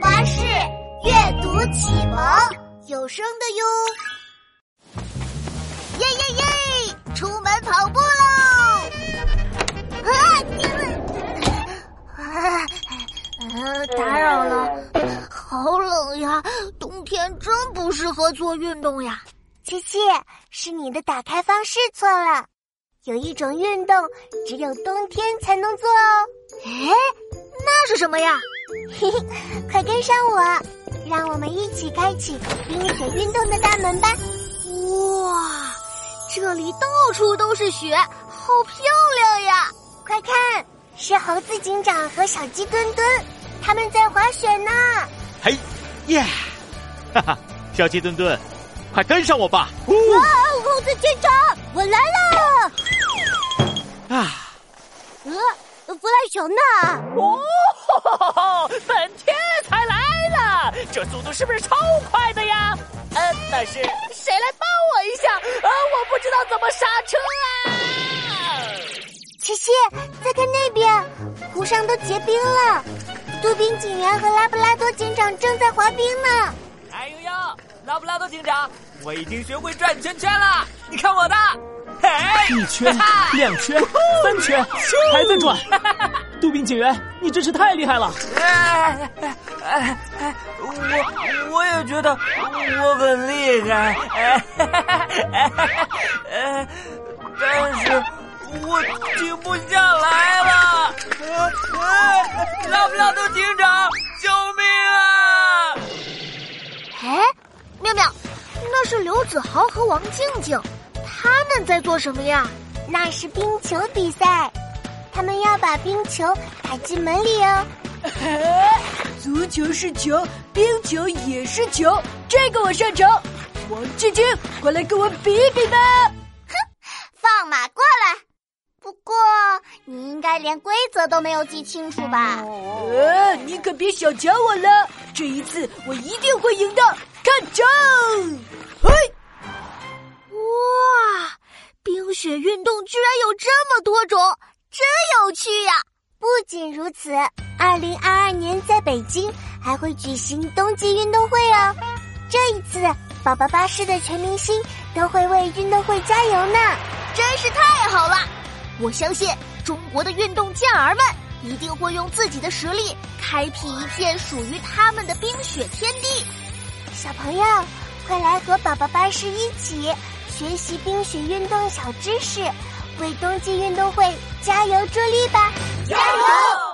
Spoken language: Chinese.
巴士阅读启蒙有声的哟！耶耶耶！出门跑步喽！啊！啊，打扰了，好冷呀！冬天真不适合做运动呀。七七，是你的打开方式错了。有一种运动只有冬天才能做哦。哎，那是什么呀？嘿嘿，快跟上我，让我们一起开启冰雪运动的大门吧！哇，这里到处都是雪，好漂亮呀！快看，是猴子警长和小鸡墩墩，他们在滑雪呢。嘿，耶！哈哈，小鸡墩墩，快跟上我吧！哇，猴子警长，我来了！啊，呃，弗莱熊呢？哦，本天才来了，这速度是不是超快的呀？呃，但是谁来帮我一下？呃，我不知道怎么刹车啊！琪琪，再看那边，湖上都结冰了，杜宾警员和拉布拉多警长正在滑冰呢。哎呦呦，拉布拉多警长，我已经学会转圈圈了，你看我的。一圈、两圈、三圈，还在转。杜宾警员，你真是太厉害了！哎哎哎哎，我我也觉得我很厉害，哎哎，但是我停不下来了。拉布拉多警长，救命啊！哎，妙妙，那是刘子豪和王静静。他们在做什么呀？那是冰球比赛，他们要把冰球打进门里哦。足球是球，冰球也是球，这个我擅长。王晶晶，快来跟我比一比吧！哼，放马过来！不过你应该连规则都没有记清楚吧？呃，你可别小瞧我了，这一次我一定会赢的。看招！嘿。哇冰雪运动居然有这么多种，真有趣呀！不仅如此，二零二二年在北京还会举行冬季运动会哦。这一次，宝宝巴士的全明星都会为运动会加油呢，真是太好了！我相信中国的运动健儿们一定会用自己的实力开辟一片属于他们的冰雪天地。小朋友，快来和宝宝巴士一起！学习冰雪运动小知识，为冬季运动会加油助力吧！加油！